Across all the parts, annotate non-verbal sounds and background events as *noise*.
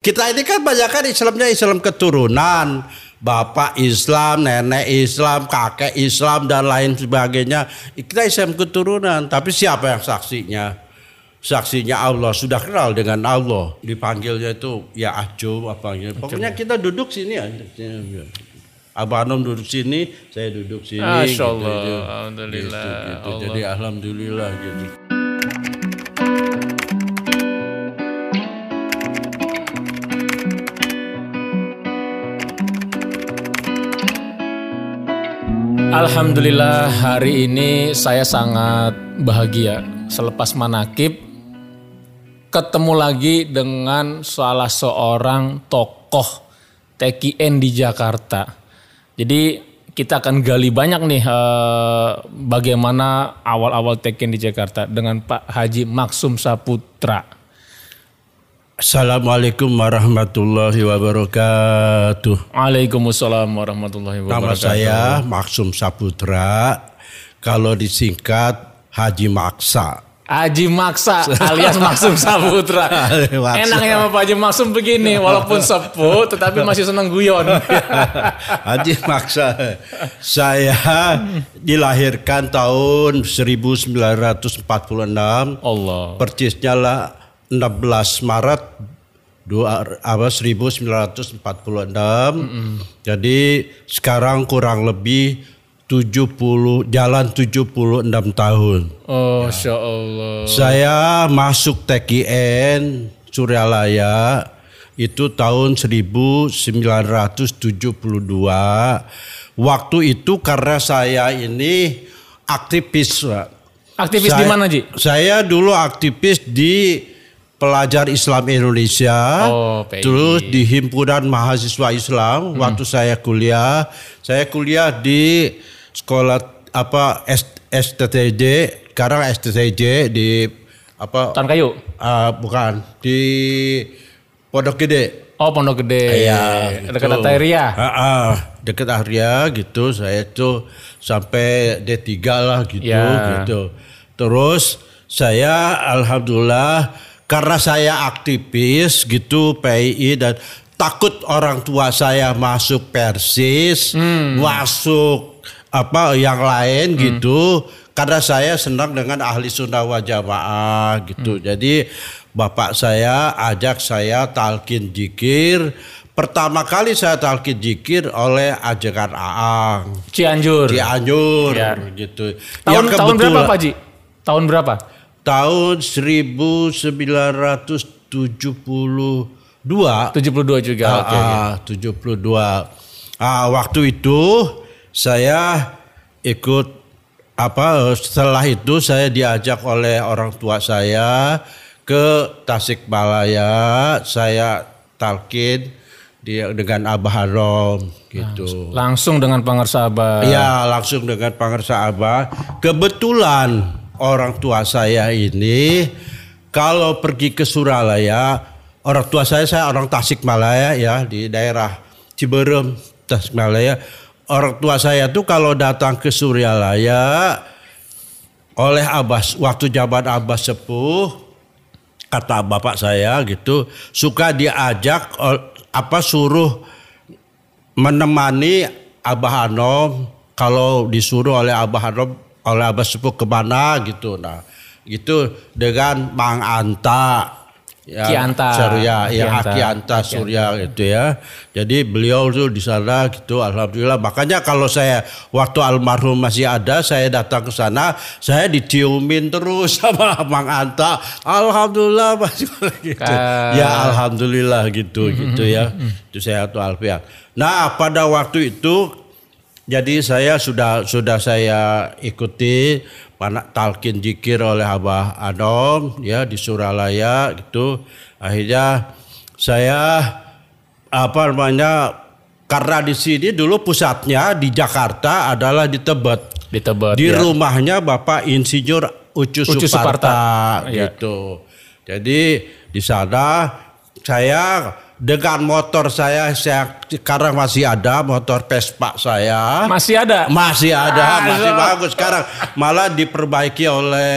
Kita ini kan banyak kan Islamnya Islam keturunan. Bapak Islam, nenek Islam, kakek Islam dan lain sebagainya. Kita Islam keturunan, tapi siapa yang saksinya? Saksinya Allah, sudah kenal dengan Allah. Dipanggilnya itu ya ajo apa gitu. Pokoknya kita duduk sini ya. Abah Anom duduk sini, saya duduk sini. Masya gitu, gitu. Alhamdulillah, Gitu, gitu. Allah. Jadi alhamdulillah gitu. Alhamdulillah hari ini saya sangat bahagia selepas manakib ketemu lagi dengan salah seorang tokoh TKN di Jakarta. Jadi kita akan gali banyak nih eh, bagaimana awal-awal TKN di Jakarta dengan Pak Haji Maksum Saputra. Assalamualaikum warahmatullahi wabarakatuh. Waalaikumsalam warahmatullahi Nama wabarakatuh. saya Maksum Saputra. Kalau disingkat Haji Maksa. Haji Maksa alias Maksum Saputra. *laughs* Maksa. Enaknya sama Pak Haji Maksum begini, walaupun sepuh tetapi masih senang guyon. *laughs* Haji Maksa. Saya dilahirkan tahun 1946. Allah. Persisnya lah 16 Maret dua apa 1946. Jadi sekarang kurang lebih 70 jalan 76 tahun. Oh, Masya Allah. Saya masuk TKN Suryalaya itu tahun 1972. Waktu itu karena saya ini aktivis, Pak. Aktivis Saya- di mana, Ji? Saya dulu aktivis di Pelajar Islam Indonesia. Oh, PI. Terus di Himpunan Mahasiswa Islam waktu saya kuliah, saya kuliah di sekolah apa STTJ, sekarang STTJ di apa Tan Kayu. ah, bukan di Pondok Gede. Oh, Pondok Gede. Iya, Dekat gitu. Ataria. Ah, ah, dekat Arya gitu. Saya tuh sampai D3 lah gitu Ya. gitu. Terus saya alhamdulillah karena saya aktivis gitu PII dan takut orang tua saya masuk Persis, masuk apa yang lain gitu. Karena saya senang dengan ahli sunnah wa jamaah gitu. Jadi bapak saya ajak saya talkin jikir. Pertama kali saya talkin jikir oleh ajakan Aang. Cianjur. Cianjur Ya. gitu. Tahun Yang tahun berapa, Pak Ji? Tahun berapa? Tahun 1972. 72 juga. Ah, Oke. oke. ah, 72. Ah, waktu itu saya ikut apa setelah itu saya diajak oleh orang tua saya ke Tasikmalaya. Saya talkin dia dengan Abah Harom gitu. Langsung dengan pengersa Abah. Iya langsung dengan pangersa Abah. Kebetulan orang tua saya ini kalau pergi ke Suralaya, orang tua saya saya orang Tasikmalaya ya di daerah Ciberem Tasikmalaya. Orang tua saya tuh kalau datang ke Suryalaya oleh Abbas waktu jabat Abbas sepuh kata bapak saya gitu suka diajak apa suruh menemani Abah Hanom kalau disuruh oleh Abah Hanom oleh Abah Sepuh ke mana gitu. Nah gitu dengan Mang Anta. Ya, Ki Anta. Surya ya Anta. Aki Anta Surya gitu ya. Jadi beliau tuh di sana gitu alhamdulillah. Makanya kalau saya waktu almarhum masih ada saya datang ke sana saya diciumin terus *laughs* sama Mang Anta. Alhamdulillah masih *laughs* gitu. Ka- ya alhamdulillah gitu gitu ya. itu saya tuh alfian. Nah pada waktu itu jadi saya sudah sudah saya ikuti mana talkin jikir oleh Abah Anom ya di Suralaya gitu. Akhirnya saya apa namanya karena di sini dulu pusatnya di Jakarta adalah di Tebet. Di Tebet. Di ya. rumahnya Bapak Insinyur Ucu, Ucu Suparta, Suparta. Gitu. Jadi di sana saya dengan motor saya saya sekarang masih ada motor Vespa saya. Masih ada. Masih ada, Ah, masih so- bagus sekarang. Malah diperbaiki oleh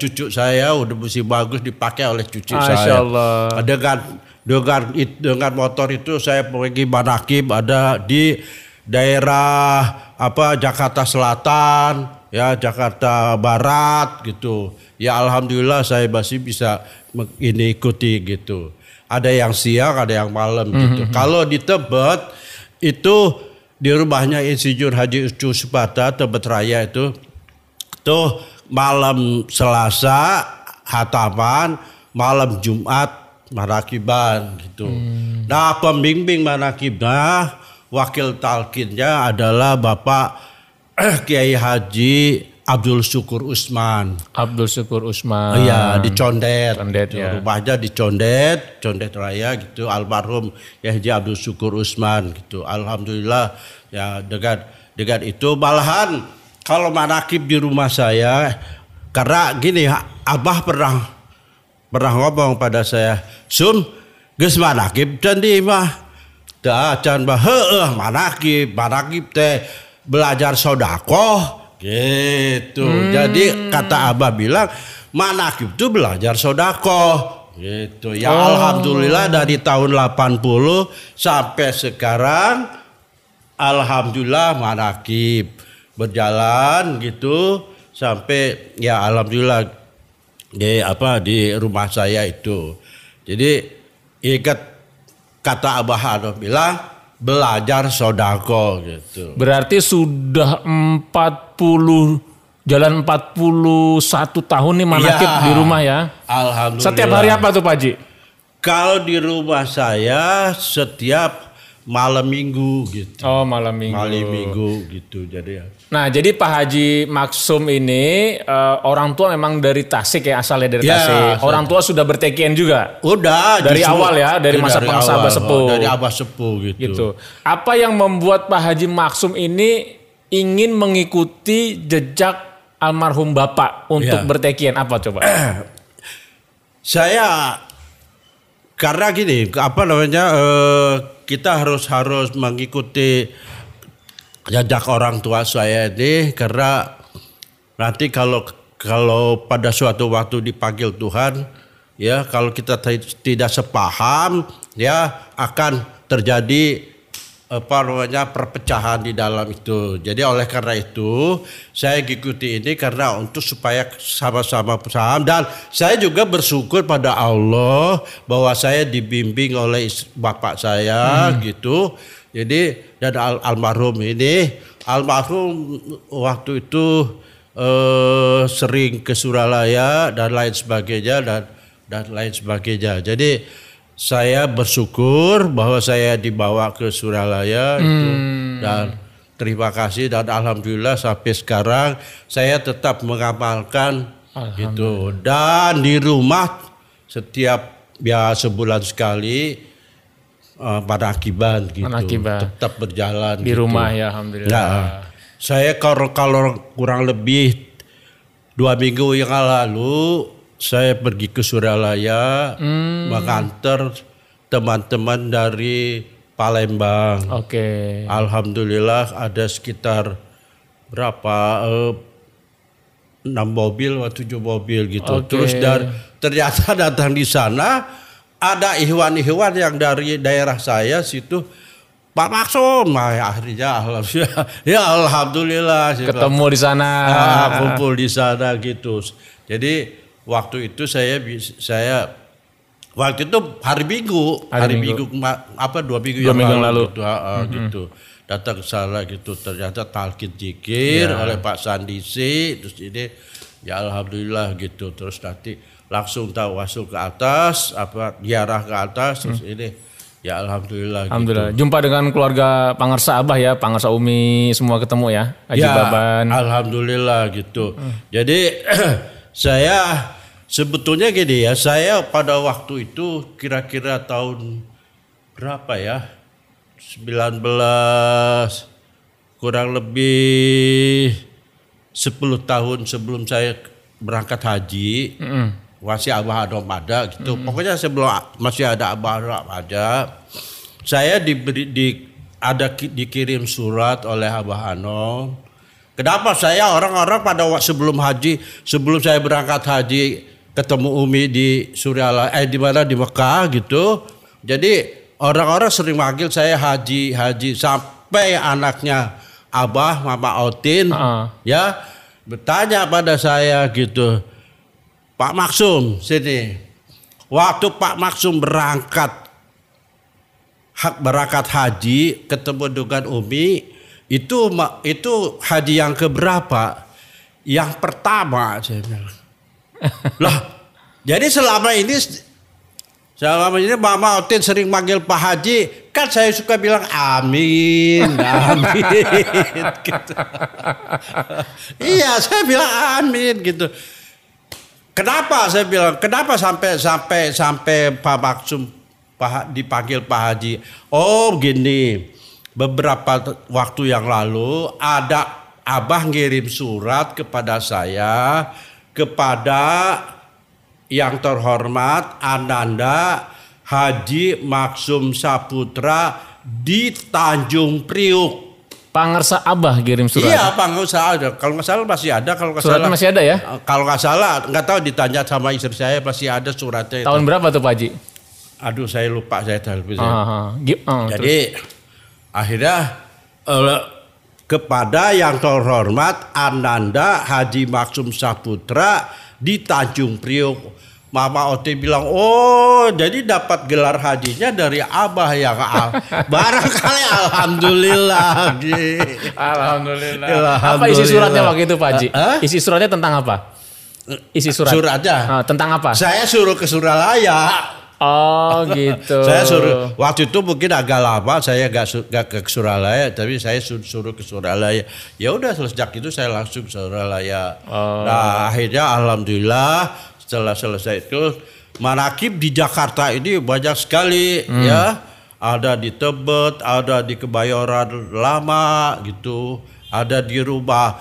cucu saya, udah masih bagus dipakai oleh cucu Masya saya. Allah. Dengan dengan dengan motor itu saya pergi manakib ada di daerah apa Jakarta Selatan ya Jakarta Barat gitu ya alhamdulillah saya masih bisa ini ikuti gitu ada yang siang ada yang malam gitu. kalau di Tebet itu di rumahnya Insinyur Haji Ucu Supata Tebet Raya itu. Tuh malam Selasa hataman malam Jumat manakiban gitu. Nah pembimbing manakibnya wakil talkinnya adalah Bapak *clears throat* Kiai Haji Abdul Syukur Usman. Abdul Syukur Usman. Iya di Condet. Condet, gitu. ya. Rumahnya di Condet, Condet Raya gitu. Almarhum Haji Abdul Syukur Usman gitu. Alhamdulillah ya dengan dengan itu malahan kalau manakib di rumah saya karena gini Abah pernah pernah ngomong pada saya, Sun, geus manakib dan di mah. Dah can bah heueuh manakib, manakib teh belajar sodako gitu. Jadi kata Abah bilang manakib itu belajar sodako gitu. Ya alhamdulillah dari tahun 80 sampai sekarang alhamdulillah manakib berjalan gitu sampai ya alhamdulillah di apa di rumah saya itu. Jadi ikat kata Abah Hanum bilang belajar sodako gitu. Berarti sudah 40 jalan 41 tahun nih manakib Iya. di rumah ya. Alhamdulillah. Setiap hari apa tuh Pak Haji? Kalau di rumah saya setiap malam minggu gitu. Oh malam minggu. Malam minggu gitu jadi ya. Nah jadi Pak Haji Maksum ini eh, orang tua memang dari Tasik ya asalnya dari Ya, Tasik. Orang tua sudah bertekian juga Udah Dari justru- awal ya, dari masa awal, Abah Sepuh. oh, Dari Abah Sepuh gitu. gitu. Apa yang membuat Pak Haji Maksum ini ingin mengikuti jejak almarhum Bapak untuk Ya. bertekian apa coba? *clears throat* Saya karena gini, apa namanya eh, kita harus harus mengikuti jejak orang tua saya ini karena nanti kalau kalau pada suatu waktu dipanggil Tuhan ya kalau kita ti- tidak sepaham ya akan terjadi apa namanya perpecahan di dalam itu. Jadi oleh karena itu saya ikuti ini karena untuk supaya sama-sama paham dan saya juga bersyukur pada Allah bahwa saya dibimbing oleh bapak saya gitu. Jadi dan al- almarhum ini almarhum waktu itu eh, sering ke Suralaya dan lain sebagainya dan dan lain sebagainya. Jadi saya bersyukur bahwa saya dibawa ke Suralaya itu dan terima kasih dan alhamdulillah sampai sekarang saya tetap mengamalkan itu dan di rumah setiap ya sebulan sekali eh, pada akibat gitu Manakiban. tetap berjalan Di gitu. rumah ya alhamdulillah. Nah, saya kalau kalau kurang lebih dua minggu yang lalu saya pergi ke Suralaya mengantar teman-teman dari Palembang. Oke. Alhamdulillah ada sekitar berapa eh, enam mobil atau tujuh mobil gitu. Oke. Terus dan ternyata *laughs* datang di sana ada ihwan-ihwan yang dari daerah saya situ Pak Maksum, nah, ya, akhirnya alhamdulillah, *laughs* ya alhamdulillah. Ketemu di sana. Ah, kumpul di sana gitu. Jadi waktu itu saya saya waktu itu hari Minggu, Hari hari, Minggu. Minggu, apa dua minggu Dua yang minggu lalu, lalu. gitu, ah, ah, gitu. Datang ke sana gitu ternyata talkin zikir Ya. oleh Pak Sandisi terus ini ya alhamdulillah gitu terus nanti langsung tahu masuk ke atas apa ziarah ke atas terus ini ya alhamdulillah, Hmm. Alhamdulillah. gitu. Jumpa dengan keluarga Pangarsa Abah ya, Pangarsa Umi semua ketemu ya. Haji Ya, Baban. Alhamdulillah gitu. Jadi *clears throat* saya sebetulnya gini ya, saya pada waktu itu kira-kira tahun berapa ya? 19 kurang lebih 10 tahun sebelum saya berangkat haji. Masih Abah Adom ada gitu. Pokoknya sebelum masih ada Abah Adom ada. Saya diberi di ada ki- dikirim surat oleh Abah Anom. Kenapa saya orang-orang pada waktu sebelum haji, sebelum saya berangkat haji ketemu Umi di Suryala eh di mana di Mekah gitu. Jadi orang-orang sering manggil saya Haji, Haji sampai anaknya Abah, Mama Otin, Heeh. ya bertanya pada saya gitu, Pak Maksum sini, waktu Pak Maksum berangkat hak berangkat haji ketemu dengan Umi itu itu haji yang keberapa? Yang pertama saya bilang. *laughs* lah, jadi selama ini selama ini Mama Otin sering manggil Pak Haji, kan saya suka bilang amin, *laughs* amin gitu. iya, saya bilang amin gitu. Kenapa saya bilang kenapa sampai sampai sampai Pak Maksum dipanggil Pak Haji? Oh gini, beberapa waktu yang lalu ada Abah ngirim surat kepada saya kepada yang terhormat Ananda Haji Maksum Saputra di Tanjung Priuk. Pangersa Abah kirim surat. Iya, usah ada. Kalau nggak salah masih ada. Kalau nggak salah masih ada ya? kalau nggak salah, nggak tahu ditanya sama istri saya masih ada suratnya. itu. Tahun berapa tuh Pak Haji? Aduh, saya lupa saya telepon. Ah, ah. Gi- ah, terus. Akhirnya eh, kepada yang terhormat Ananda Haji Maksum Saputra di Tanjung Priok. Mama Oti bilang, oh jadi dapat gelar hajinya dari Abah yang al. *laughs* Barangkali Alhamdulillah. Alhamdulillah. Apa isi suratnya waktu itu Pak Haji? Hah? Isi suratnya tentang apa? Isi surat. Suratnya. Ah, tentang apa? Saya suruh ke Suralaya. Oh *laughs* gitu. Saya suruh waktu itu mungkin agak lama saya gak, su- gak ke Suralaya tapi saya su- suruh ke Suralaya. Ya udah sejak itu saya langsung ke Suralaya. Oh. Nah akhirnya alhamdulillah setelah selesai itu manakib di Jakarta ini banyak sekali Hmm. ya. Ada di Tebet, ada di Kebayoran Lama gitu, ada di rumah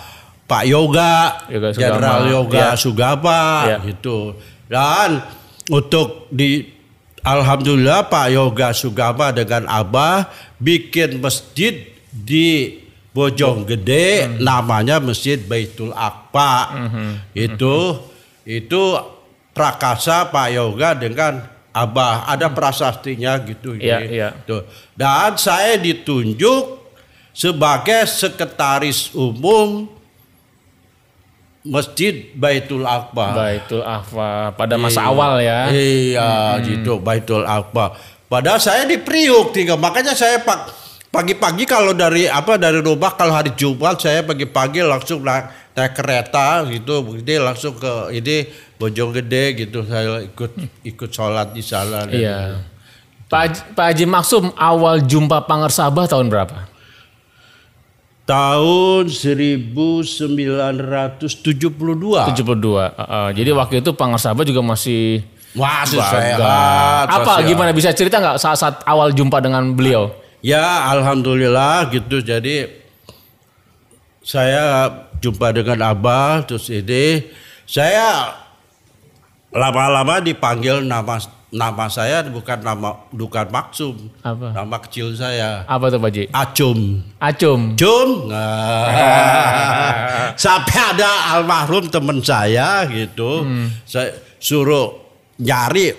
Pak Yoga, Yoga Sugama. Jenderal Yoga Ya. Sugama Ya. gitu. Dan untuk di Alhamdulillah Pak Yoga Sugama dengan Abah bikin masjid di Bojonggede namanya Masjid Baitul Aqba. Itu itu prakasa Pak Yoga dengan Abah ada prasastinya gitu iya. Tuh. Dan saya ditunjuk sebagai sekretaris umum Masjid Baitul Aqba. Baitul Ahfa pada masa awal ya. Iya, gitu Baitul Aqba. Padahal saya di Priuk tinggal, makanya saya pak pagi-pagi kalau dari apa dari rumah kalau hari Jumat saya pagi-pagi langsung naik, naik kereta gitu, begini langsung ke ini Bojonggede gitu saya ikut ikut sholat di sana. Iya. Pak Haji, Pak Haji Maksum awal jumpa Pangersabah tahun berapa? Tahun 1972. 72. Heeh. jadi waktu itu Pangersabah juga masih Bagat. sehat. Apa masih- gimana bisa cerita nggak saat-saat awal jumpa dengan beliau? Ya alhamdulillah gitu jadi saya jumpa dengan Abah terus ini saya lama-lama dipanggil nama nama saya bukan nama bukan Maksum Apa? nama kecil saya Apa tuh Pak? Acum Acum. Cum Nah. *laughs* sampai ada almarhum teman saya gitu saya suruh nyari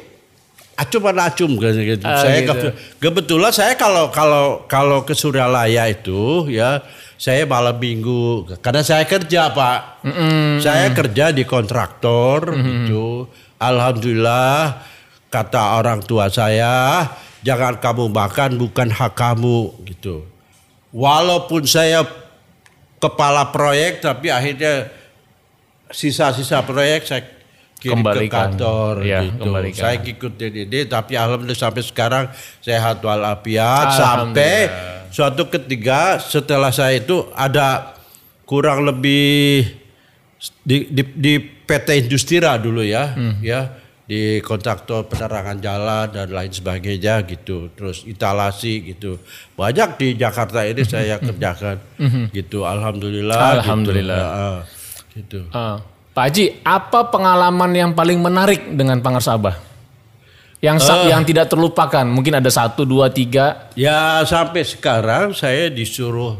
acum mana acum gitu. Ah, saya gitu. ke- kebetulan saya kalau kalau kalau ke Suralaya itu ya saya malam minggu karena saya kerja pak saya kerja di kontraktor gitu alhamdulillah kata orang tua saya jangan kamu makan bukan hak kamu gitu walaupun saya kepala proyek tapi akhirnya sisa-sisa proyek saya kirim ke Kembalikan. kantor Iya, gitu. kembalikan. Saya ikutin ini tapi alhamdulillah sampai sekarang sehat walafiat sampai suatu ketiga setelah saya itu ada kurang lebih di, di, di PT Industira dulu ya, Hmm. ya di kontraktor penerangan jalan dan lain sebagainya gitu, terus instalasi gitu, banyak di Jakarta ini saya kerjakan gitu, alhamdulillah. Hmm. Alhamdulillah. Gitu. Heeh, gitu. Ah. Pak Haji, apa pengalaman yang paling menarik dengan Pangersabah? Yang sa- yang tidak terlupakan, mungkin ada satu, dua, tiga. Ya sampai sekarang saya disuruh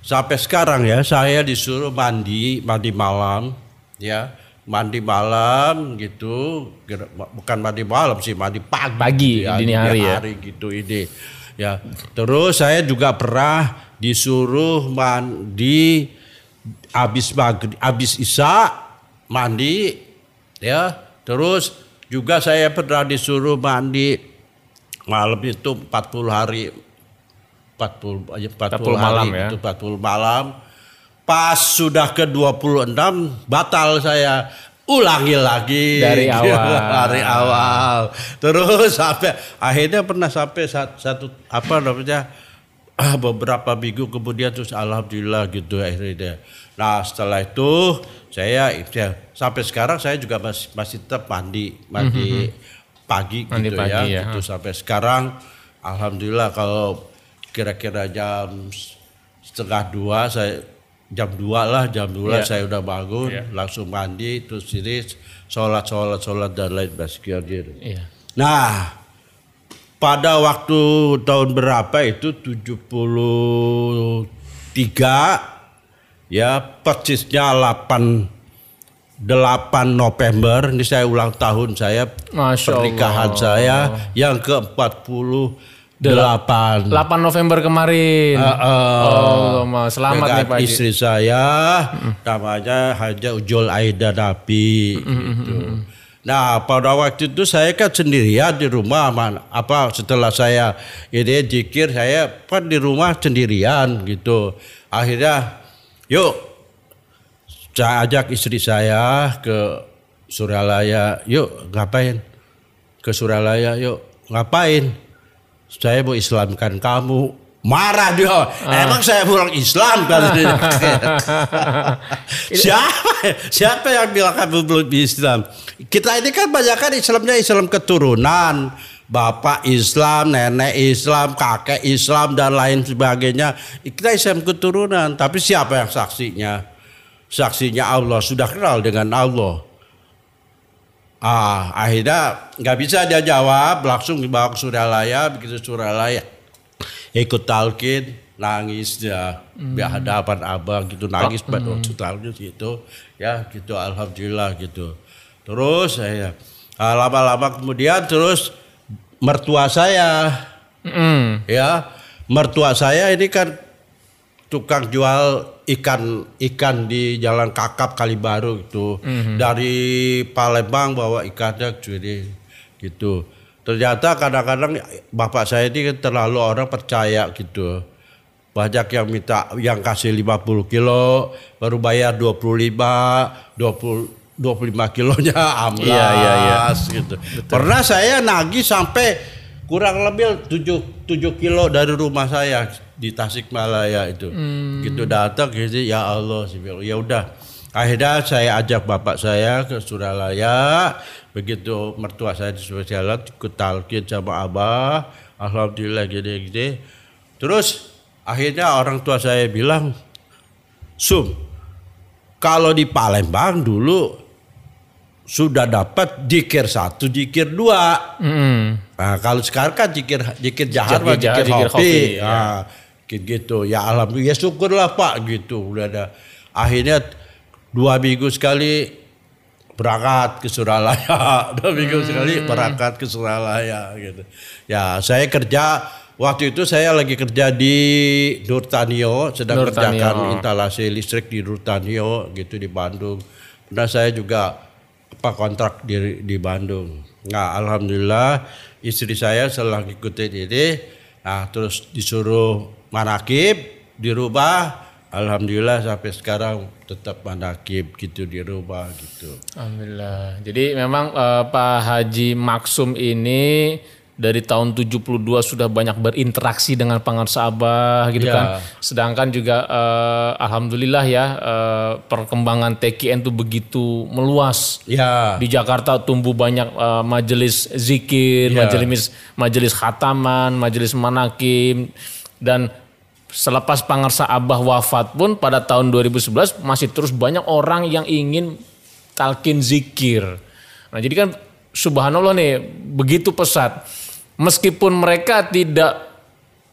sampai sekarang ya saya disuruh mandi mandi malam ya mandi malam gitu bukan mandi malam sih mandi pagi Pagi, gitu ya, dini hari ya. gitu ini ya terus saya juga pernah disuruh mandi habis maghrib habis isya mandi ya terus juga saya pernah disuruh mandi malam itu 40 hari 40 aja 40, 40 malam hari ya. itu 40 malam pas sudah ke 26 batal saya ulangi lagi Dari *laughs* awal. dari awal terus sampai akhirnya pernah sampai satu, satu apa namanya ah, beberapa minggu kemudian terus alhamdulillah gitu akhirnya nah setelah itu saya ya, sampai sekarang saya juga masih masih tetap mandi mandi pagi Mhm. Mandi gitu pagi ya. ya gitu sampai sekarang alhamdulillah kalau kira-kira jam setengah dua saya jam dua lah jam dua Iya. saya udah bangun Iya. langsung mandi terus ini sholat sholat sholat dan lain sebagainya Iya. Nah, pada waktu tahun berapa itu 73 ya persisnya 8 8 November ini saya ulang tahun saya Masya pernikahan Allah. saya yang ke-48 8 November kemarin. oh, Ma. selamat nih Pak Haji. istri saya namanya Haja Ujol Aida Nabi gitu. Nah pada waktu itu saya kan sendirian di rumah man. apa setelah saya ini jikir saya kan di rumah sendirian gitu akhirnya yuk saya ajak istri saya ke Suralaya yuk ngapain ke Suralaya yuk ngapain saya mau Islamkan kamu. Marah dia. Emang saya orang Islam kan *laughs* siapa? Siapa yang bilang kamu belum Islam? Kita ini kan banyak kan Islamnya Islam keturunan. Bapak Islam nenek Islam kakek Islam dan lain sebagainya. Kita Islam keturunan. Tapi siapa yang saksinya? Saksinya Allah. Sudah kenal dengan Allah Ah, akhirnya nggak bisa dia jawab, langsung dibawa ke Suralaya, begitu Suralaya ikut talkin, nangis dia di hadapan abang gitu nangis pada waktu talkin gitu, ya gitu alhamdulillah gitu. Terus saya ah, lama-lama kemudian terus mertua saya, Mm. ya mertua saya ini kan tukang jual ikan ikan di Jalan Kakap Kalibaru itu dari Palembang bawa ikannya jadi gitu ternyata kadang-kadang bapak saya ini terlalu orang percaya gitu banyak yang minta yang kasih 50 kilo baru bayar 25 20 25 kilonya amblas *laughs* Iya, iya, iya. gitu. Pernah saya nagih sampai kurang lebih 7 7 kilo dari rumah saya di Tasikmalaya itu. Gitu datang gitu ya Allah sih ya udah. Akhirnya saya ajak bapak saya ke Suralaya. Begitu mertua saya disuruh jalan ikut sama abah. Alhamdulillah gini-gini. Terus akhirnya orang tua saya bilang, Sum, kalau di Palembang dulu sudah dapat dikir satu, dikir dua. Mm. Nah, kalau sekarang kan jikir jikir jahat Jikir jikir, jikir kopi. kopi, Nah, gitu. Ya alhamdulillah ya syukurlah Pak gitu. Udah ada akhirnya dua minggu sekali berangkat ke Suralaya. *laughs* Dua minggu sekali Hmm. berangkat ke Suralaya gitu. Ya, saya kerja waktu itu saya lagi kerja di Nurtanio, sedang Nurtanio. kerjakan instalasi listrik di Nurtanio gitu di Bandung. Pernah saya juga apa kontrak di di Bandung. Nah, alhamdulillah istri saya setelah ngikutin ini, nah terus disuruh manakib dirubah. Alhamdulillah sampai sekarang tetap manakib gitu dirubah gitu. Alhamdulillah. Jadi memang eh, Pak Haji Maksum ini dari tahun 72 sudah banyak berinteraksi dengan pengarsa Abah gitu Ya. kan. Sedangkan juga eh, alhamdulillah ya eh, perkembangan TKN itu begitu meluas. Ya, Di Jakarta tumbuh banyak eh, majelis zikir, Ya. majelis majelis khataman, majelis manakim dan selepas Pangarsa Abah wafat pun pada tahun 2011 masih terus banyak orang yang ingin talkin zikir. Nah, jadi kan subhanallah nih begitu pesat. Meskipun mereka tidak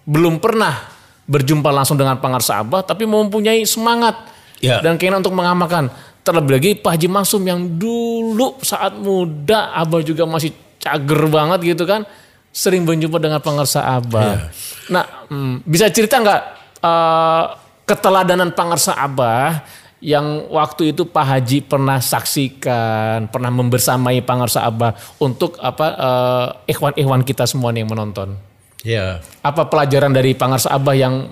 belum pernah berjumpa langsung dengan Pangarsa Abah tapi mempunyai semangat Ya. dan keinginan untuk mengamalkan. terlebih lagi Pak Haji Maksum yang dulu saat muda Abah juga masih cager banget gitu kan sering berjumpa dengan pengersa Abah. Nah, hmm, bisa cerita nggak eh, keteladanan pengersa Abah yang waktu itu Pak Haji pernah saksikan, pernah membersamai pengersa Abah untuk apa eh, ikhwan-ikhwan kita semua yang menonton. Ya. Apa pelajaran dari pengersa Abah yang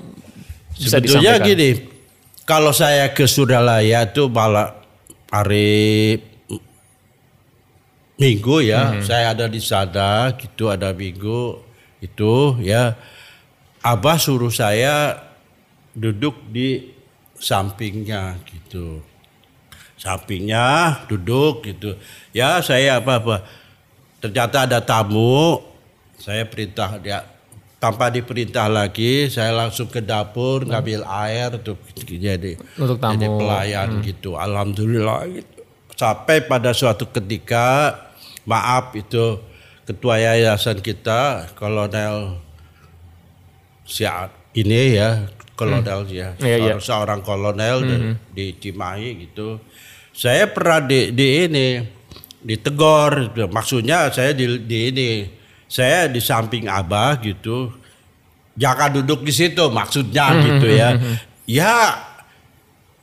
bisa Sebetulnya disampaikan? gini, kalau saya ke Suralaya itu malah hari Minggu ya, saya ada di sana gitu ada Minggu itu ya. Abah suruh saya duduk di sampingnya gitu. Sampingnya duduk gitu. Ya saya apa-apa. Ternyata ada tamu, saya perintah dia tanpa diperintah lagi, saya langsung ke dapur ngambil air tuh jadi Untuk tamu. jadi pelayan gitu. Alhamdulillah gitu. Sampai pada suatu ketika maaf itu ketua yayasan kita Kolonel siap ini ya kolonel ya Iya, iya. seorang, seorang kolonel di- di Cimahi gitu. Saya pernah di, di ini ditegor, maksudnya saya di, di ini saya di samping abah gitu, jangan duduk di situ maksudnya gitu ya. Ya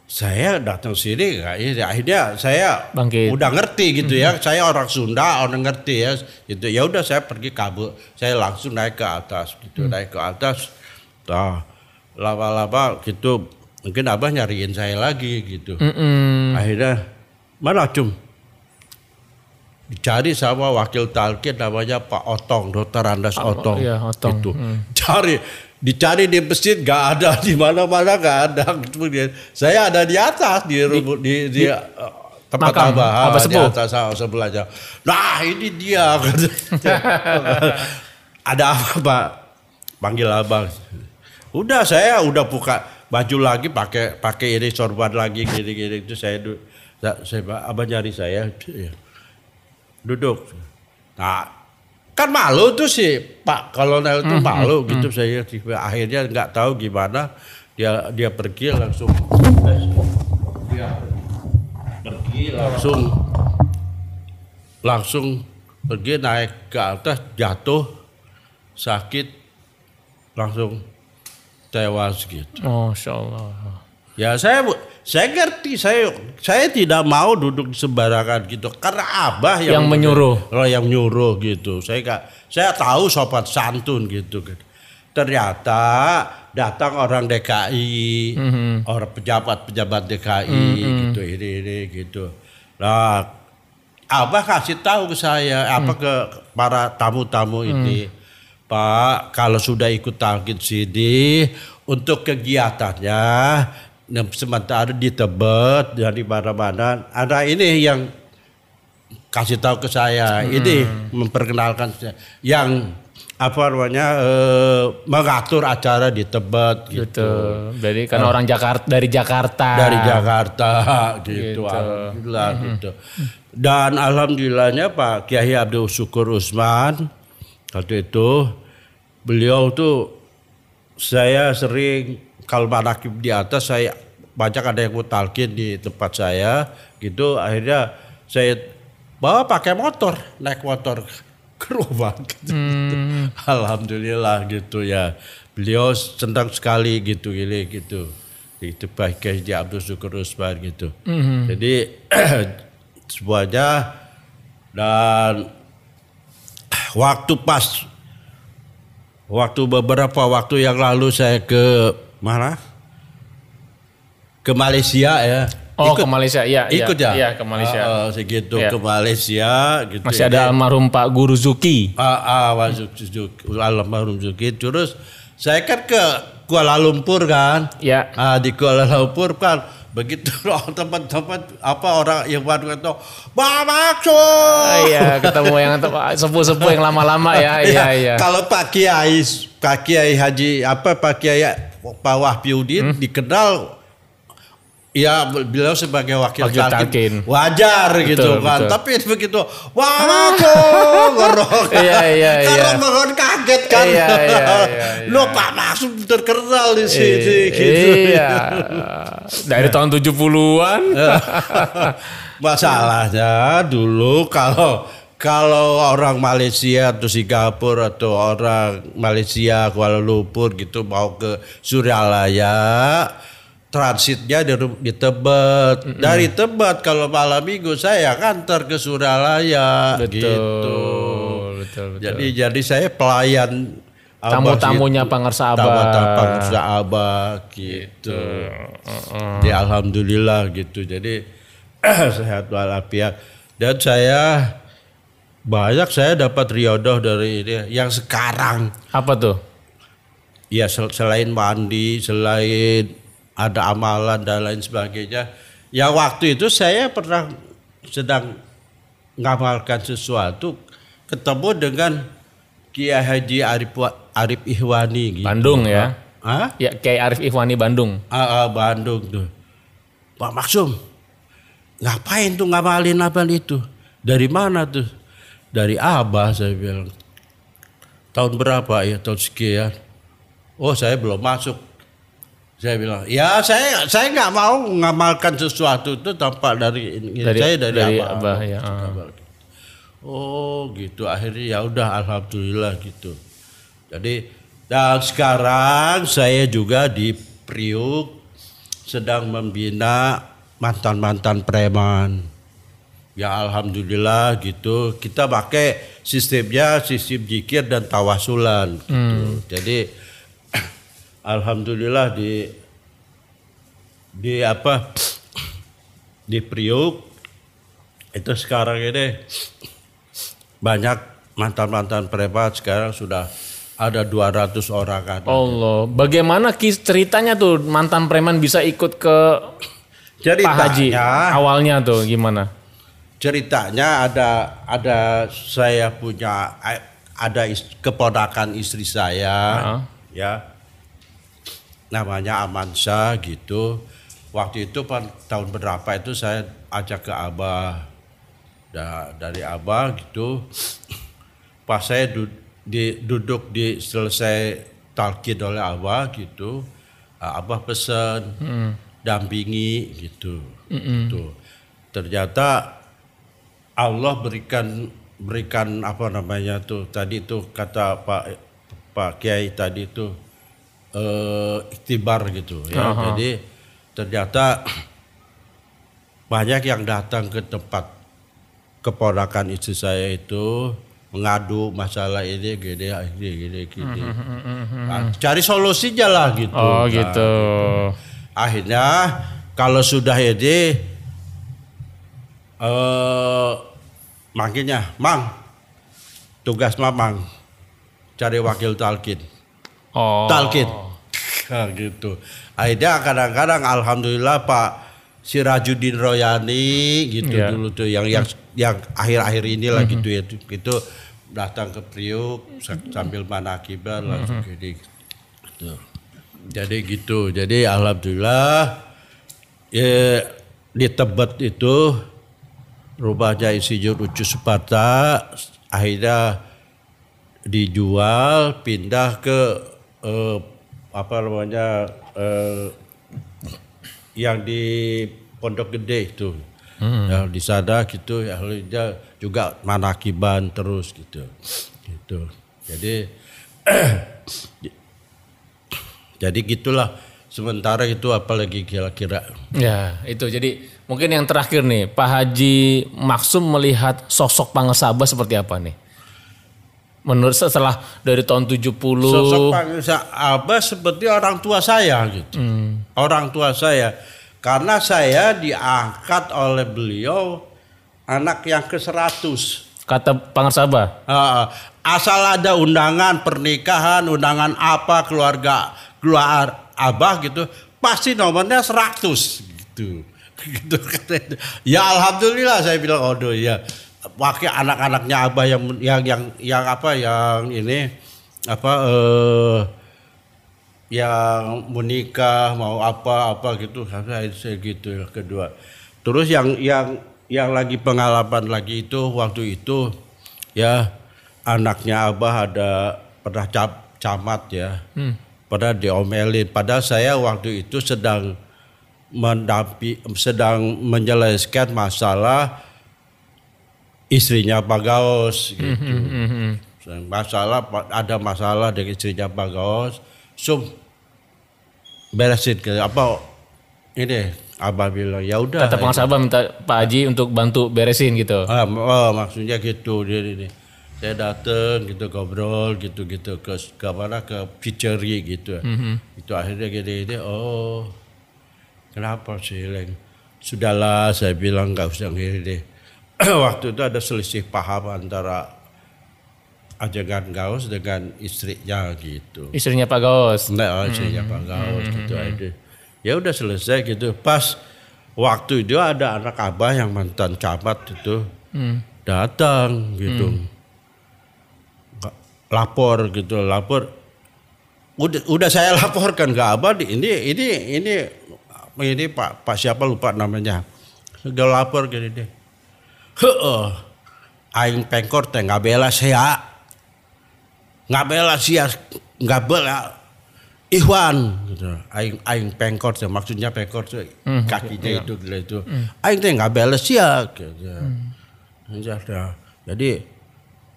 saya datang sini ini akhirnya saya Bangkit. udah ngerti gitu ya. Saya orang Sunda orang ngerti ya. Gitu. Ya udah saya pergi kabur. Saya langsung naik ke atas gitu naik ke atas. Nah lama-lama gitu. Mungkin abah nyariin saya lagi gitu. Mm-mm. akhirnya mana cum dicari sama wakil talkin namanya Pak Otong Dr. Andas Otong iya, Otong. gitu. Cari dicari di masjid gak ada di mana-mana gak ada. Kemudian saya ada di atas di rumah di, di, uh, tempat makam abah Abah di atas ah, sebelahnya nah ini dia *laughs* *laughs* ada apa pak? Panggil abang udah saya udah buka baju lagi pakai pakai ini sorban lagi gini-gini itu saya saya, abang nyari saya? Iya. duduk. Nah kan malu tuh si Pak Kolonel itu malu gitu. Saya akhirnya nggak tahu gimana dia dia pergi langsung. Dia pergi langsung. Langsung pergi naik ke atas jatuh sakit langsung tewas gitu. Masya Allah. Ya saya saya ngerti saya saya tidak mau duduk sembarangan gitu. Karena abah yang, Yang menyuruh. oh, yang nyuruh gitu. Saya nggak saya tahu sopan santun gitu kan ternyata datang orang DKI orang pejabat pejabat DKI gitu ini ini gitu. Nah abah kasih tahu ke saya apa ke para tamu-tamu ini Pak, kalau sudah ikut talqin sini untuk kegiatannya nah, sementara di Tebet dari mana-mana ada ini yang kasih tahu ke saya. Ini memperkenalkan saya. Yang apa namanya eh, mengatur acara di Tebet gitu, Gitu. Jadi karena orang Jakarta dari Jakarta. dari Jakarta gitu, Gitu. alhamdulillah gitu. Dan alhamdulillahnya Pak Kiai Abdul Syukur Usman waktu itu beliau tuh saya sering kalau manakib di atas saya banyak ada yang mau talkin di tempat saya gitu. Akhirnya saya bawa pakai motor naik motor *laughs* ke rumah gitu. alhamdulillah gitu ya. Beliau senang sekali gitu gini gitu. Itu Pak Kiai Abdul Syukur Usman gitu. Jadi *clears throat* semuanya dan waktu pas waktu beberapa waktu yang lalu saya ke mana ke Malaysia ya Oh ke Malaysia, iya. iya, ikut ya Iya ke Malaysia. Ah, ah, segitu Iya. ke Malaysia gitu Masih ya. ada almarhum Pak Guru Zuki. Ah, masuk Zuki, almarhum Zuki. Terus saya kan ke Kuala Lumpur kan. Ya. Ah, di Kuala Lumpur kan begitu *laughs* loh teman-teman apa orang yang baru itu Pak Maksud. Ah, iya ketemu yang sepuh-sepuh yang lama-lama ya. *laughs* Iya iya. Kalau Pak Kiai, Pak Kiai Haji apa Pak Kiai Pak Wahyudin Hmm. dikenal Ya beliau sebagai wakil, Wakil talkin wajar gitu kan. betul. Tapi begitu wah aku ngorok. *laughs* Iya, iya, iya. Kalau ngorok kaget kan. Iya, iya, iya, *laughs* iya. Lo Pak Maksum terkenal di sini gitu. Iya. *laughs* Dari tahun 70-an. Masalahnya dulu kalau kalau orang Malaysia atau Singapura atau orang Malaysia Kuala Lumpur gitu mau ke Suryalaya transitnya di, di Tebet. Dari Tebet kalau malam minggu saya kantor ke Suryalaya Betul. gitu. Betul, betul. Jadi jadi saya pelayan Tamu-tamunya gitu. Pangarsa Abah. Tamu-tamu Pangarsa Abah gitu. Ya alhamdulillah gitu. Jadi *clears throat* sehat walafiat. Dan saya banyak saya dapat riodoh dari ini yang sekarang Apa tuh? ya sel- selain mandi, selain ada amalan dan lain sebagainya. Ya waktu itu saya pernah sedang ngamalkan sesuatu ketemu dengan Kiai Haji Arif, Arif Ihwani gitu. Bandung ya. Hah? Ya kayak Arif Ikhwani Bandung. Ah, ah, Bandung tuh. Pak Maksum, ngapain tuh ngamalin apa itu? Dari mana tuh? Dari Abah saya bilang. Tahun berapa ya? Tahun sekian. Oh saya belum masuk. Saya bilang, ya saya saya nggak mau ngamalkan sesuatu itu tanpa dari, ini. Dari- saya dari, dari Abah. Abah, ya, ah. Oh gitu akhirnya ya udah alhamdulillah gitu. Jadi dan sekarang saya juga di Priuk sedang membina mantan-mantan preman. Ya alhamdulillah gitu. Kita pakai sistemnya sistem jikir dan tawasulan gitu. Jadi alhamdulillah di di apa di Priuk itu sekarang ini banyak mantan-mantan preman sekarang sudah ada 200 orang kan. Allah, bagaimana kis ceritanya tuh mantan preman bisa ikut ke Pak Haji? Awalnya tuh gimana? ceritanya ada ada saya punya ada is- keponakan istri saya Heeh. ya namanya Amansyah gitu. Waktu itu tahun berapa itu saya ajak ke Abah Da- dari Abah gitu. Pas saya du- di, duduk di selesai talqin oleh Abah gitu, ah, Abah pesan dampingi gitu. Gitu. Ternyata Allah berikan berikan apa namanya tuh tadi tuh kata Pak Pak Kiai tadi tuh eh iktibar gitu ya. Jadi ternyata *clears throat* banyak yang datang ke tempat keponakan istri saya itu mengadu masalah ini gini gini gini gini. Nah, cari solusinya lah gitu. Oh Nah, gitu. Akhirnya kalau sudah ini eh makanya Mang tugas Mamang cari wakil talkin. Oh. Talkin. Nah, gitu. Akhirnya kadang-kadang alhamdulillah Pak Sirajuddin Royani gitu Iya. dulu tuh yang yang yang akhir-akhir inilah gitu ya itu, itu datang ke Priuk sa- sambil manakiban langsung gini. Gitu. Jadi gitu. Jadi alhamdulillah ya di Tebet itu rumahnya Insinyur Ucu Suparta akhirnya dijual pindah ke eh, apa namanya eh, yang di Pondok Gede itu. Ya, di sana gitu ya juga manakiban terus gitu. Gitu. Jadi *clears throat* jadi gitulah sementara itu apalagi kira-kira Ya, itu jadi mungkin yang terakhir nih, Pak Haji Maksum melihat sosok Pangesaba seperti apa nih? Menurut setelah dari tahun 70 Sosok Pangeran Abah seperti orang tua saya gitu. Orang tua saya. Karena saya diangkat oleh beliau anak yang ke-100. kata Pangersaba. Ah, asal ada undangan pernikahan, undangan apa keluarga keluar Abah gitu, pasti nomornya 100 gitu. *laughs* Gitu. Ya alhamdulillah saya bilang oh ya wakil anak-anaknya Abah yang yang yang yang apa yang ini apa eh yang menikah mau apa apa gitu. Saya gitu kedua. Terus yang yang yang lagi pengalaman lagi itu waktu itu ya anaknya abah ada pernah cap, camat ya. Hmm. pernah diomelin. Padahal saya waktu itu sedang mendampi sedang menjelaskan masalah istrinya Pak Gaos gitu. Mm -hmm. Masalah ada masalah dengan istrinya Pak Gaos sum beresin ke apa ini abah bilang ya udah kata pengawas abah minta Pak Haji untuk bantu beresin gitu ah, oh, maksudnya gitu dia ini saya datang gitu ngobrol gitu gitu ke ke mana ke gitu mm -hmm. itu akhirnya gini ini oh kenapa sih Leng sudahlah saya bilang nggak usah ngiri deh *clears throat* waktu itu ada selisih paham antara ajagan Gaus dengan istrinya gitu. Istrinya Pak Gaus. Nah, oh, istrinya hmm. Pak Gaus hmm. gitu aja. Ya udah selesai gitu. Pas waktu itu ada anak abah yang mantan camat itu hmm. datang gitu. Hmm. Lapor gitu, lapor. Udah, udah saya *laughs* laporkan ke abah ini ini ini ini Pak Pak siapa lupa namanya. Sudah lapor gini deh. Heeh. Aing pengkor teh nggak bela saya nggak bela sia nggak bela Ikhwan gitu. Aing aing pengkor tuh maksudnya pengkor tuh hmm, kakinya iya. itu gila itu. Hmm. Aing teh nggak belas ya gitu. Hmm. Jadi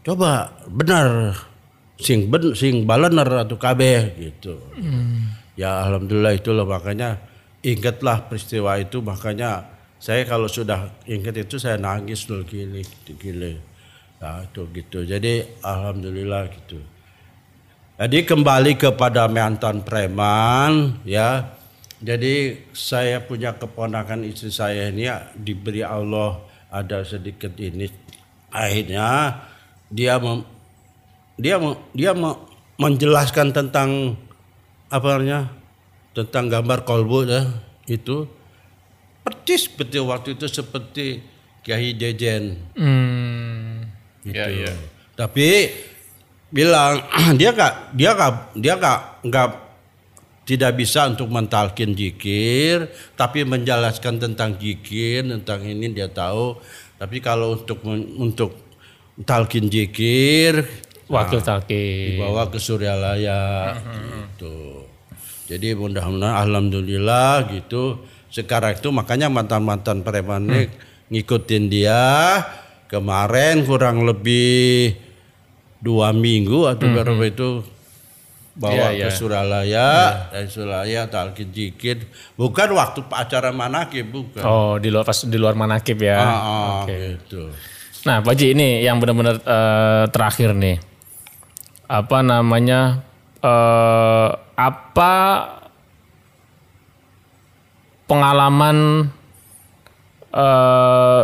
coba benar sing ben sing balener atau KB gitu. Hmm. Ya alhamdulillah itulah makanya ingatlah peristiwa itu makanya saya kalau sudah ingat itu saya nangis dulu gini gile. Nah, itu gitu. Jadi alhamdulillah gitu. Jadi kembali kepada mantan preman ya. Jadi saya punya keponakan istri saya ini ya, diberi Allah ada sedikit ini. Akhirnya dia mem, dia mem, dia mem, menjelaskan tentang apa namanya? tentang gambar kolbu ya, itu persis seperti waktu itu seperti Kiai Dejen. Hmm. Gitu. Ya, ya. Tapi bilang *clears throat* dia gak dia gak dia gak nggak tidak bisa untuk mentalkin jikir tapi menjelaskan tentang jikir tentang ini dia tahu tapi kalau untuk untuk talkin jikir waktu nah, talkin dibawa ke Suryalaya uh-huh. gitu jadi mudah-mudahan alhamdulillah gitu sekarang itu makanya mantan-mantan preman hmm. ngikutin dia kemarin kurang lebih dua minggu atau mm -hmm. berapa itu bawa yeah, ke yeah. Suralaya yeah. dari Suralaya talkin jikir bukan waktu acara manakib bukan oh di luar pas di luar manakib ya ah, ah, okay. gitu nah Pak Ji ini yang benar-benar uh, terakhir nih apa namanya uh, apa pengalaman uh,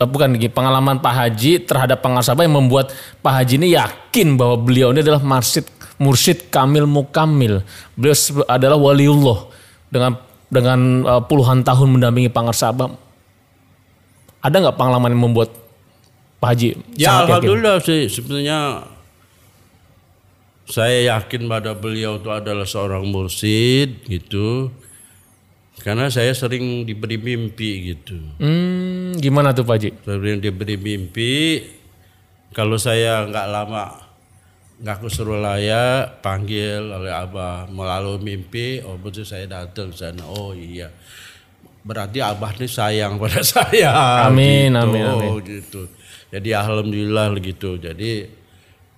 bukan gini, pengalaman Pak Haji terhadap pengasabah yang membuat Pak Haji ini yakin bahwa beliau ini adalah mursyid mursyid kamil mukamil. Beliau adalah waliullah dengan dengan uh, puluhan tahun mendampingi pengasabah. Ada nggak pengalaman yang membuat Pak Haji? Ya alhamdulillah yakin? sih sebenarnya saya yakin pada beliau itu adalah seorang mursyid gitu karena saya sering diberi mimpi gitu. Hmm, gimana tuh Pak Ji? Sering diberi mimpi, kalau saya nggak lama nggak ke Surulaya, panggil oleh Abah melalui mimpi, oh betul saya datang sana. Oh iya, berarti Abah ini sayang pada *laughs* saya. Amin, gitu. amin, amin. Oh, gitu. Jadi alhamdulillah gitu. Jadi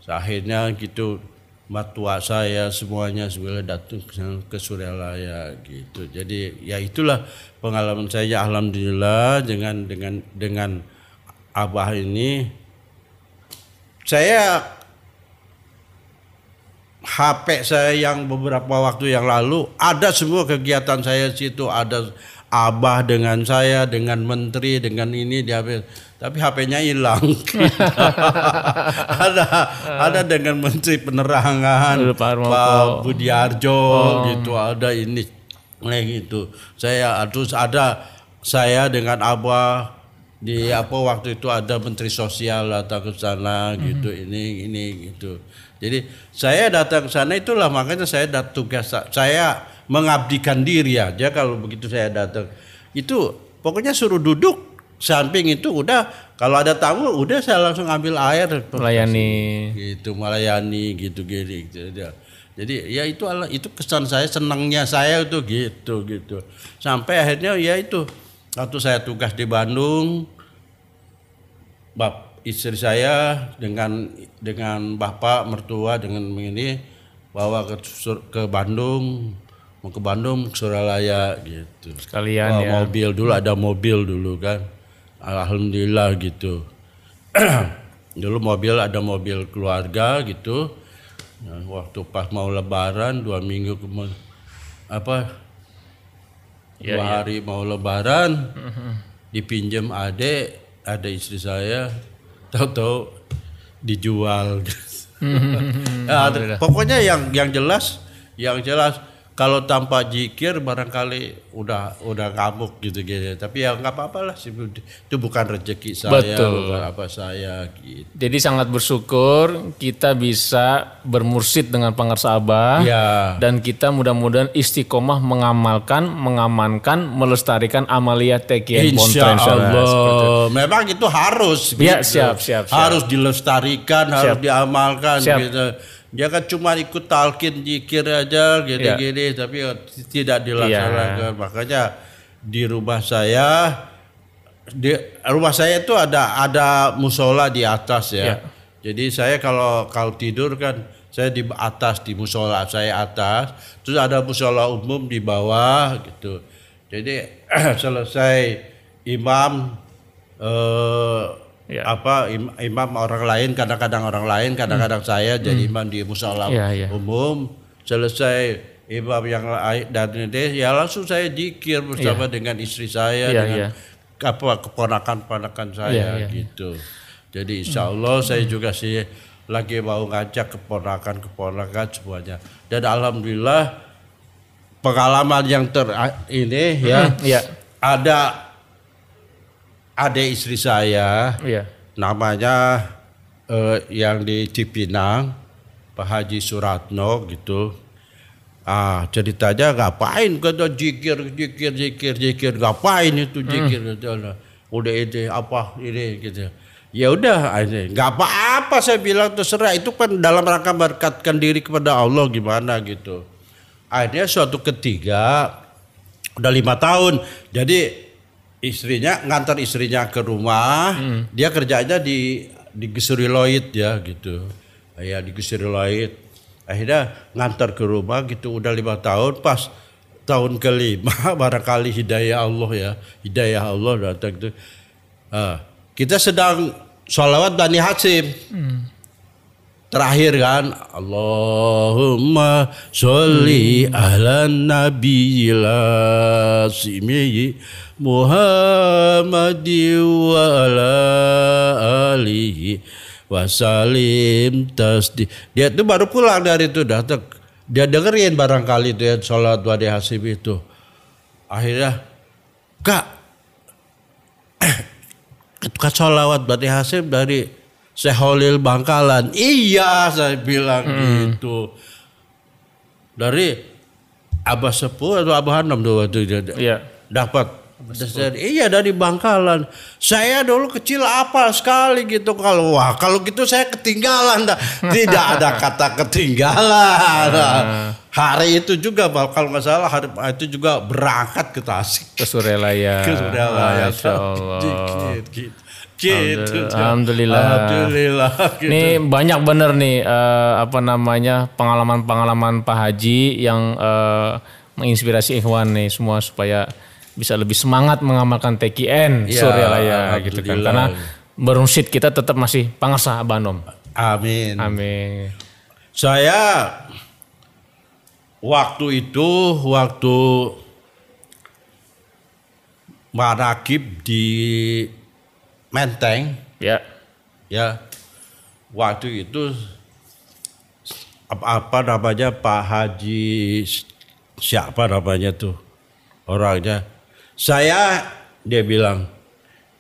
akhirnya gitu matua saya semuanya sebenarnya datang ke Suryalaya gitu. Jadi ya itulah pengalaman saya alhamdulillah dengan dengan dengan Abah ini saya HP saya yang beberapa waktu yang lalu ada semua kegiatan saya situ ada Abah dengan saya dengan menteri dengan ini dia tapi HP-nya hilang. *laughs* ada ada dengan Menteri Penerangan Pak Budiarjo oh. gitu, ada ini nah gitu. Saya terus ada saya dengan Abah di apa waktu itu ada Menteri Sosial datang ke sana gitu hmm. ini ini gitu. Jadi saya datang ke sana itulah makanya saya dat tugas saya mengabdikan diri aja kalau begitu saya datang. Itu pokoknya suruh duduk samping itu udah kalau ada tamu udah saya langsung ambil air Melayani. gitu melayani gitu gini gitu. Jadi ya itu itu kesan saya senangnya saya itu gitu gitu. Sampai akhirnya ya itu waktu saya tugas di Bandung bap istri saya dengan dengan bapak mertua dengan ini bawa ke ke Bandung mau ke Bandung ke Suralaya gitu. Sekalian Bawa ya. mobil dulu ada mobil dulu kan. Alhamdulillah gitu. *clears throat* dulu mobil ada mobil keluarga gitu. Nah, waktu pas mau lebaran dua minggu kemudian apa Ya, dua hari mau lebaran dipinjam adek ada istri saya tahu-tahu dijual *laughs* Ya, ada- pokoknya yang yang jelas yang jelas kalau tanpa jikir barangkali udah udah ngamuk gitu gitu tapi ya nggak apa-apa lah itu bukan rezeki saya Betul. bukan apa saya gitu Jadi sangat bersyukur kita bisa bermursid dengan pengarsa Abah ya dan kita mudah-mudahan istiqomah mengamalkan, mengamankan, melestarikan amalia TKN Insya. Allah memang itu harus Ya, gitu. siap, siap, siap. harus dilestarikan harus diamalkan Siap. gitu dia kan cuma ikut talkin jikir aja gini-gini tapi ya tidak dilaksanakan Iya. makanya di rumah saya di rumah saya itu ada ada musola di atas ya Iya. jadi saya kalau kalau tidur kan saya di atas di musola saya atas terus ada musola umum di bawah gitu jadi *clears throat* selesai imam eh, Ya. apa im- imam orang lain kadang-kadang orang lain kadang-kadang saya jadi imam di musola Ya, ya. umum selesai imam yang lain dan ini ya langsung saya dikir bersama dengan istri saya Ya, dengan ya. apa keponakan-keponakan saya Ya, ya. gitu jadi insya Allah saya juga sih lagi mau ngajak keponakan-keponakan semuanya dan alhamdulillah pengalaman yang ter ini ya Iya, ada adik istri saya. Iya. namanya eh, yang di Cipinang Pak Haji Suratno gitu. Ah ceritanya ngapain kata jikir jikir jikir jikir. Ngapain itu jikir gitu. Udah ini apa ini gitu. Ya udah ini nggak apa-apa saya bilang terserah. Itu kan dalam rangka berkatkan diri kepada Allah gimana gitu. Akhirnya suatu ketiga udah lima tahun. Jadi istrinya ngantar istrinya ke rumah dia kerjanya di di Gesuriloid ya gitu. Ya di Gesuriloid akhirnya ngantar ke rumah gitu udah lima tahun pas tahun kelima *laughs* barangkali hidayah Allah ya hidayah Allah datang itu Ah, kita sedang sholawat Bani Hasim terakhir kan Allahumma sholli ala nabiyil asimi Muhammadi wa ala alihi wasalim tasdi. Dia tuh baru pulang dari itu datang dia dengerin barangkali itu ya sholat wadi hasim itu. Akhirnya kak itu kan sholawat berarti hasil dari Syekh Holil Bangkalan. Iya saya bilang gitu. Dari Abah Sepuh atau Abah Hanam tuh waktu itu Iya. dapat. Iya dari Bangkalan. Saya dulu kecil apa sekali gitu kalau wah kalau gitu saya ketinggalan dah. *laughs* Tidak ada kata ketinggalan. Hari itu juga kalau nggak salah hari itu juga berangkat ke Tasik Ke Surelaya. ke Surabaya. Masya Allah. Gitu. Gitu. Alhamdulillah. Alhamdulillah. Gitu. Nih banyak bener nih eh, apa namanya pengalaman-pengalaman Pak Haji yang eh, menginspirasi ikhwan nih semua supaya bisa lebih semangat mengamalkan TKN Ya, Suryalaya gitu kan. Karena berungsit kita tetap masih pangasa Abanom. Amin. Amin. Saya waktu itu waktu marakib di Menteng Ya. ya waktu itu apa, apa namanya Pak Haji siapa namanya tuh orangnya saya dia bilang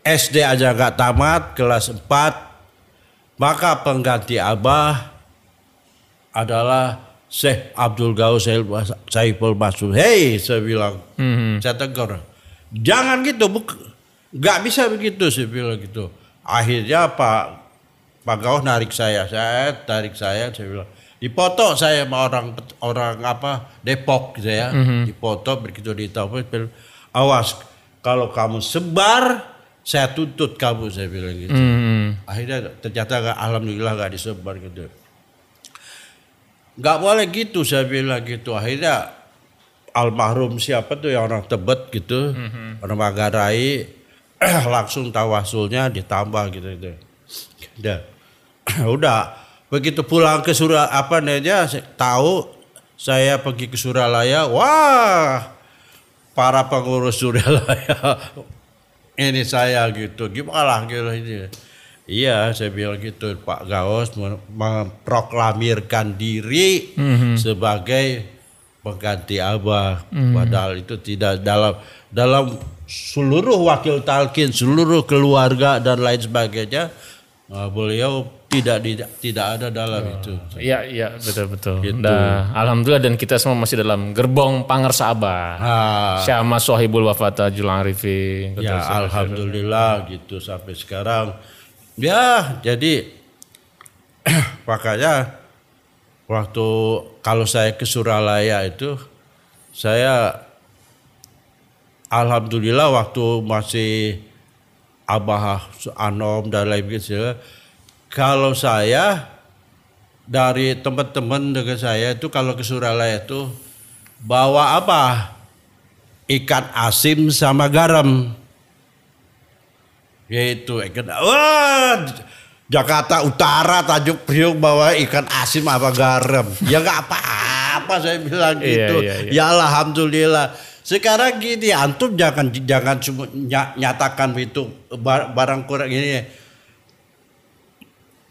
SD aja gak tamat kelas 4 maka pengganti abah adalah Syekh Abdul Gaus Saiful Masud. Hei, saya bilang, Hmm. saya tegur, jangan gitu, buk, nggak bisa begitu, saya bilang gitu. Akhirnya Pak Pak Gaus narik saya, saya tarik saya, saya bilang, dipoto saya sama orang orang apa Depok gitu ya, dipoto begitu ditahu, awas kalau kamu sebar, saya tuntut kamu, saya bilang gitu. Hmm. Akhirnya ternyata alhamdulillah nggak disebar gitu. Nggak boleh gitu saya bilang gitu. Akhirnya almarhum siapa tuh yang orang Tebet gitu, orang Manggarai *clears throat* langsung tawasulnya ditambah gitu gitu. Udah, *clears throat* udah. Begitu pulang ke Surah apa namanya tahu saya pergi ke Suralaya, wah para pengurus Suralaya *laughs* ini saya gitu. Gimana gitu ini iya saya bilang gitu Pak Gaos mem- memproklamirkan diri sebagai pengganti Abah. Padahal itu tidak dalam dalam seluruh wakil talkin seluruh keluarga dan lain sebagainya eh, beliau tidak di- tidak ada dalam itu Iya, iya, betul betul. Gitu. Nah, alhamdulillah dan kita semua masih dalam gerbong pangersa Abah. Ah, Syama Sohibul Wafata Julang Arifin. Ya alhamdulillah gitu sampai sekarang. Ya jadi *clears throat* makanya waktu kalau saya ke Suralaya itu saya alhamdulillah waktu masih Abah Anom dan lain gitu kalau saya dari teman-teman dengan saya itu kalau ke Suralaya itu bawa apa? ikan asin sama garam. Gitu, ikan. Wah, Jakarta Utara, Tanjung Priok bawa ikan asin apa garam. Ya nggak apa-apa saya bilang Iya, gitu. iya, iya. Ya alhamdulillah. Sekarang gini, antum jangan jangan cuma nyatakan itu bar- barang kurang ini.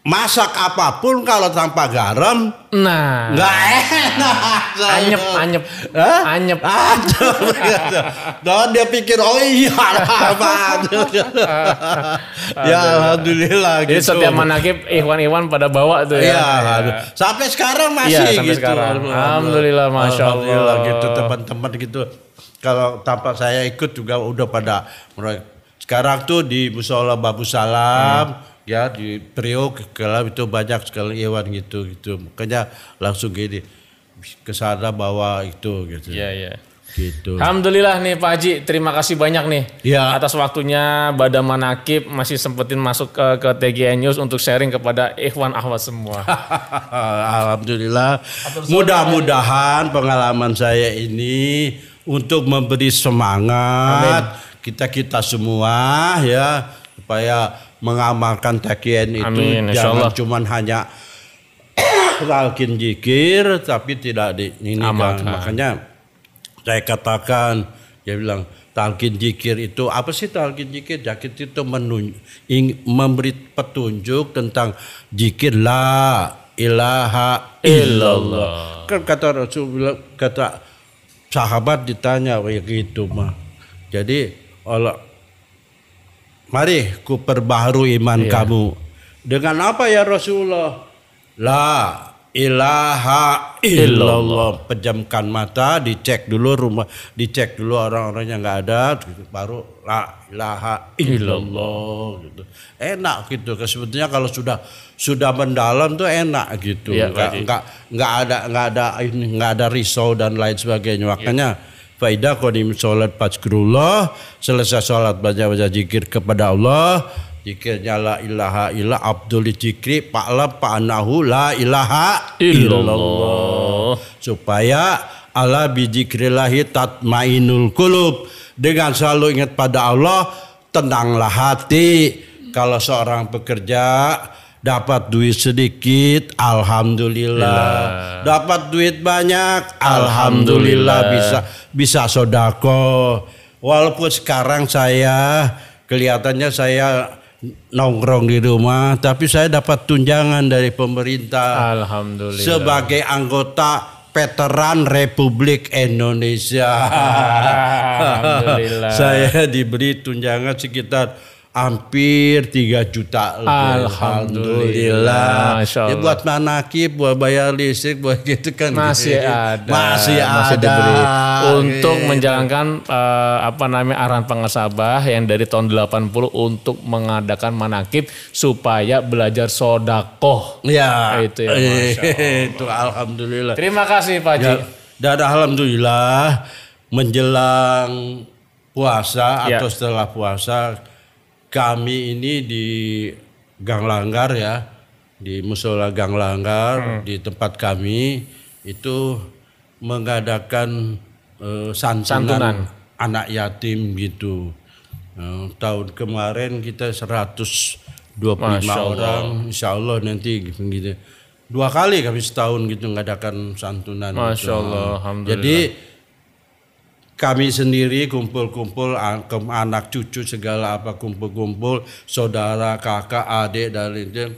Masak apa pun kalau tanpa garam Nah, nggak enak. *laughs* anyep, anyep, Hah? anyep. Aduh, gitu. Dan dia pikir oh iya apaan. *laughs* ya alhamdulillah Jadi gitu. setiap manakib Ikhwan-Ikhwan pada bawa tuh ya. Iya, aduh. sampai sekarang masih Iya, sampai gitu. sekarang. Alhamdulillah, Masya Alhamdulillah Allah. gitu teman-teman gitu. Kalau tanpa saya ikut juga udah pada mulai. Sekarang tuh di Musola Babu Salam ya di Priok kalau itu banyak sekali hewan gitu gitu. Makanya langsung gini ke sana bawa itu gitu. Iya, iya. Gitu. Alhamdulillah nih Pak Haji, terima kasih banyak nih Ya. atas waktunya Bada Manakib masih sempetin masuk ke, ke TGN News untuk sharing kepada Ikhwan Ahwat semua. *laughs* Alhamdulillah. Mudah-mudahan pengalaman saya ini untuk memberi semangat kita kita semua ya supaya mengamalkan TKN itu Amin, jangan cuman hanya *coughs* talkin jikir tapi tidak di ini kan. Makanya saya katakan dia bilang talkin jikir itu apa sih talkin jikir? Jikir itu menun, ing- memberi petunjuk tentang jikir la ilaha illallah. Kan kata Rasulullah kata sahabat ditanya ya gitu mah. Jadi Allah mari ku perbaharui iman kamu dengan apa ya Rasulullah? La ilaha illallah. Pejamkan mata, dicek dulu rumah, dicek dulu orang-orang yang nggak ada, gitu. baru la ilaha illallah gitu. Enak gitu. Sebetulnya kalau sudah sudah mendalam tuh enak gitu. Iya, nggak nggak nggak ada nggak ada ini nggak ada risau dan lain sebagainya. Makanya Faidah kodim sholat fazkurullah selesai sholat baca baca zikir kepada Allah zikirnya la ilaha illa abdul zikri pa'lam pa'anahu la ilaha illallah. Supaya ala bizikrillahi tatmainul kulub dengan selalu ingat pada Allah tenanglah hati. Kalau seorang bekerja dapat duit sedikit alhamdulillah. Dapat duit banyak alhamdulillah. Bisa bisa sodako. Walaupun sekarang saya kelihatannya saya nongkrong di rumah tapi saya dapat tunjangan dari pemerintah Alhamdulillah. sebagai anggota veteran Republik Indonesia. Alhamdulillah. *laughs* Saya diberi tunjangan sekitar hampir 3 juta lebih. Alhamdulillah. Ya buat manakib, buat bayar listrik, buat *laughs* gitu kan. masih ada Masih ada. diberi untuk Gitu. menjalankan eh, apa namanya arahan pengesabah yang dari tahun 80 untuk mengadakan manakib supaya belajar sodakoh Ya, Itu ya, Masya *laughs* itu alhamdulillah. terima kasih Pak Haji Ya, dan alhamdulillah menjelang puasa Ya. atau setelah puasa kami ini di Gang Langgar ya, di musola Gang Hmm. Langgar di tempat kami itu mengadakan eh, santunan, Santunan. anak yatim gitu. Eh, tahun kemarin kita 125 Masya Allah. orang, insya Allah nanti gitu. Dua kali kami setahun gitu ngadakan santunan. Masya gitu. Allah, Alhamdulillah. Jadi kami sendiri kumpul-kumpul anak cucu segala apa kumpul-kumpul saudara kakak adik dan itu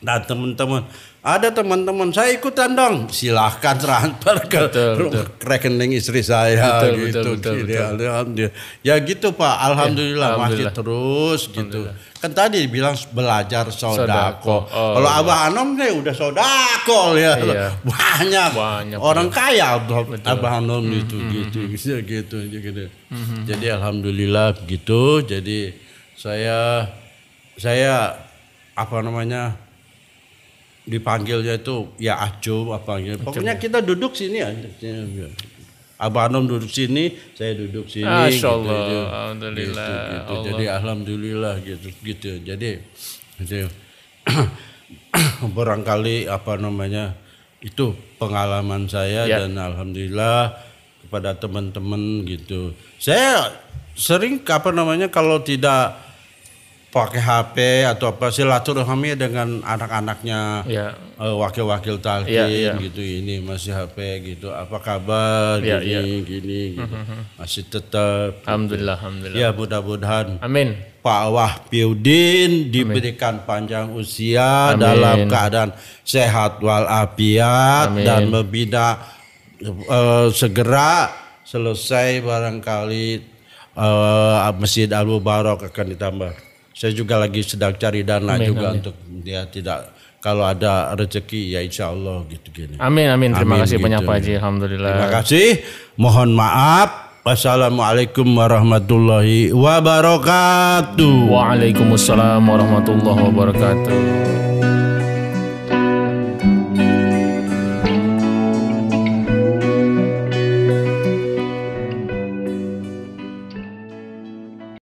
dan teman-teman ada teman-teman saya ikutan dong. Silahkan transfer ke Betul, betul. rekening istri saya Betul, gitu. betul, betul, Gini, alhamdulillah. ya gitu pak. Alhamdulillah, masih alhamdulillah. terus gitu. Kan tadi bilang belajar Sodako. sodako. Oh, kalau abah anom nih udah sodako ya. Iya. banyak, Banyak, orang kaya abah anom itu gitu. gitu gitu gitu. Jadi alhamdulillah begitu jadi saya saya apa namanya dipanggilnya itu ya ajo apa gitu. Pokoknya kita duduk sini aja. Abah Anom duduk sini, saya duduk sini. Masya gitu, gitu. Alhamdulillah, Gitu, gitu. Allah. Jadi alhamdulillah gitu gitu. Jadi gitu. *clears throat* barangkali apa namanya itu pengalaman saya Ya. dan alhamdulillah kepada teman-teman gitu. Saya sering apa namanya kalau tidak pakai HP atau apa silaturahmi dengan anak-anaknya ya eh, wakil-wakil talqin Iya, iya. gitu ini masih HP gitu apa kabar Iya, gini gini gitu. masih tetap Alhamdulillah Alhamdulillah ya mudah-mudahan Amin Pak Wahpiudin diberikan panjang usia Amin. dalam keadaan sehat walafiat Amin. dan membina eh, segera selesai barangkali eh, Masjid Al Mubarak akan ditambah. Saya juga lagi sedang cari dana Amin, juga amin. untuk dia tidak kalau ada rezeki ya insya Allah gitu gini. Amin amin terima Amin, kasih banyak gitu. Pak Haji Alhamdulillah Terima kasih. Mohon maaf. Wassalamualaikum warahmatullahi wabarakatuh. Waalaikumsalam warahmatullahi wabarakatuh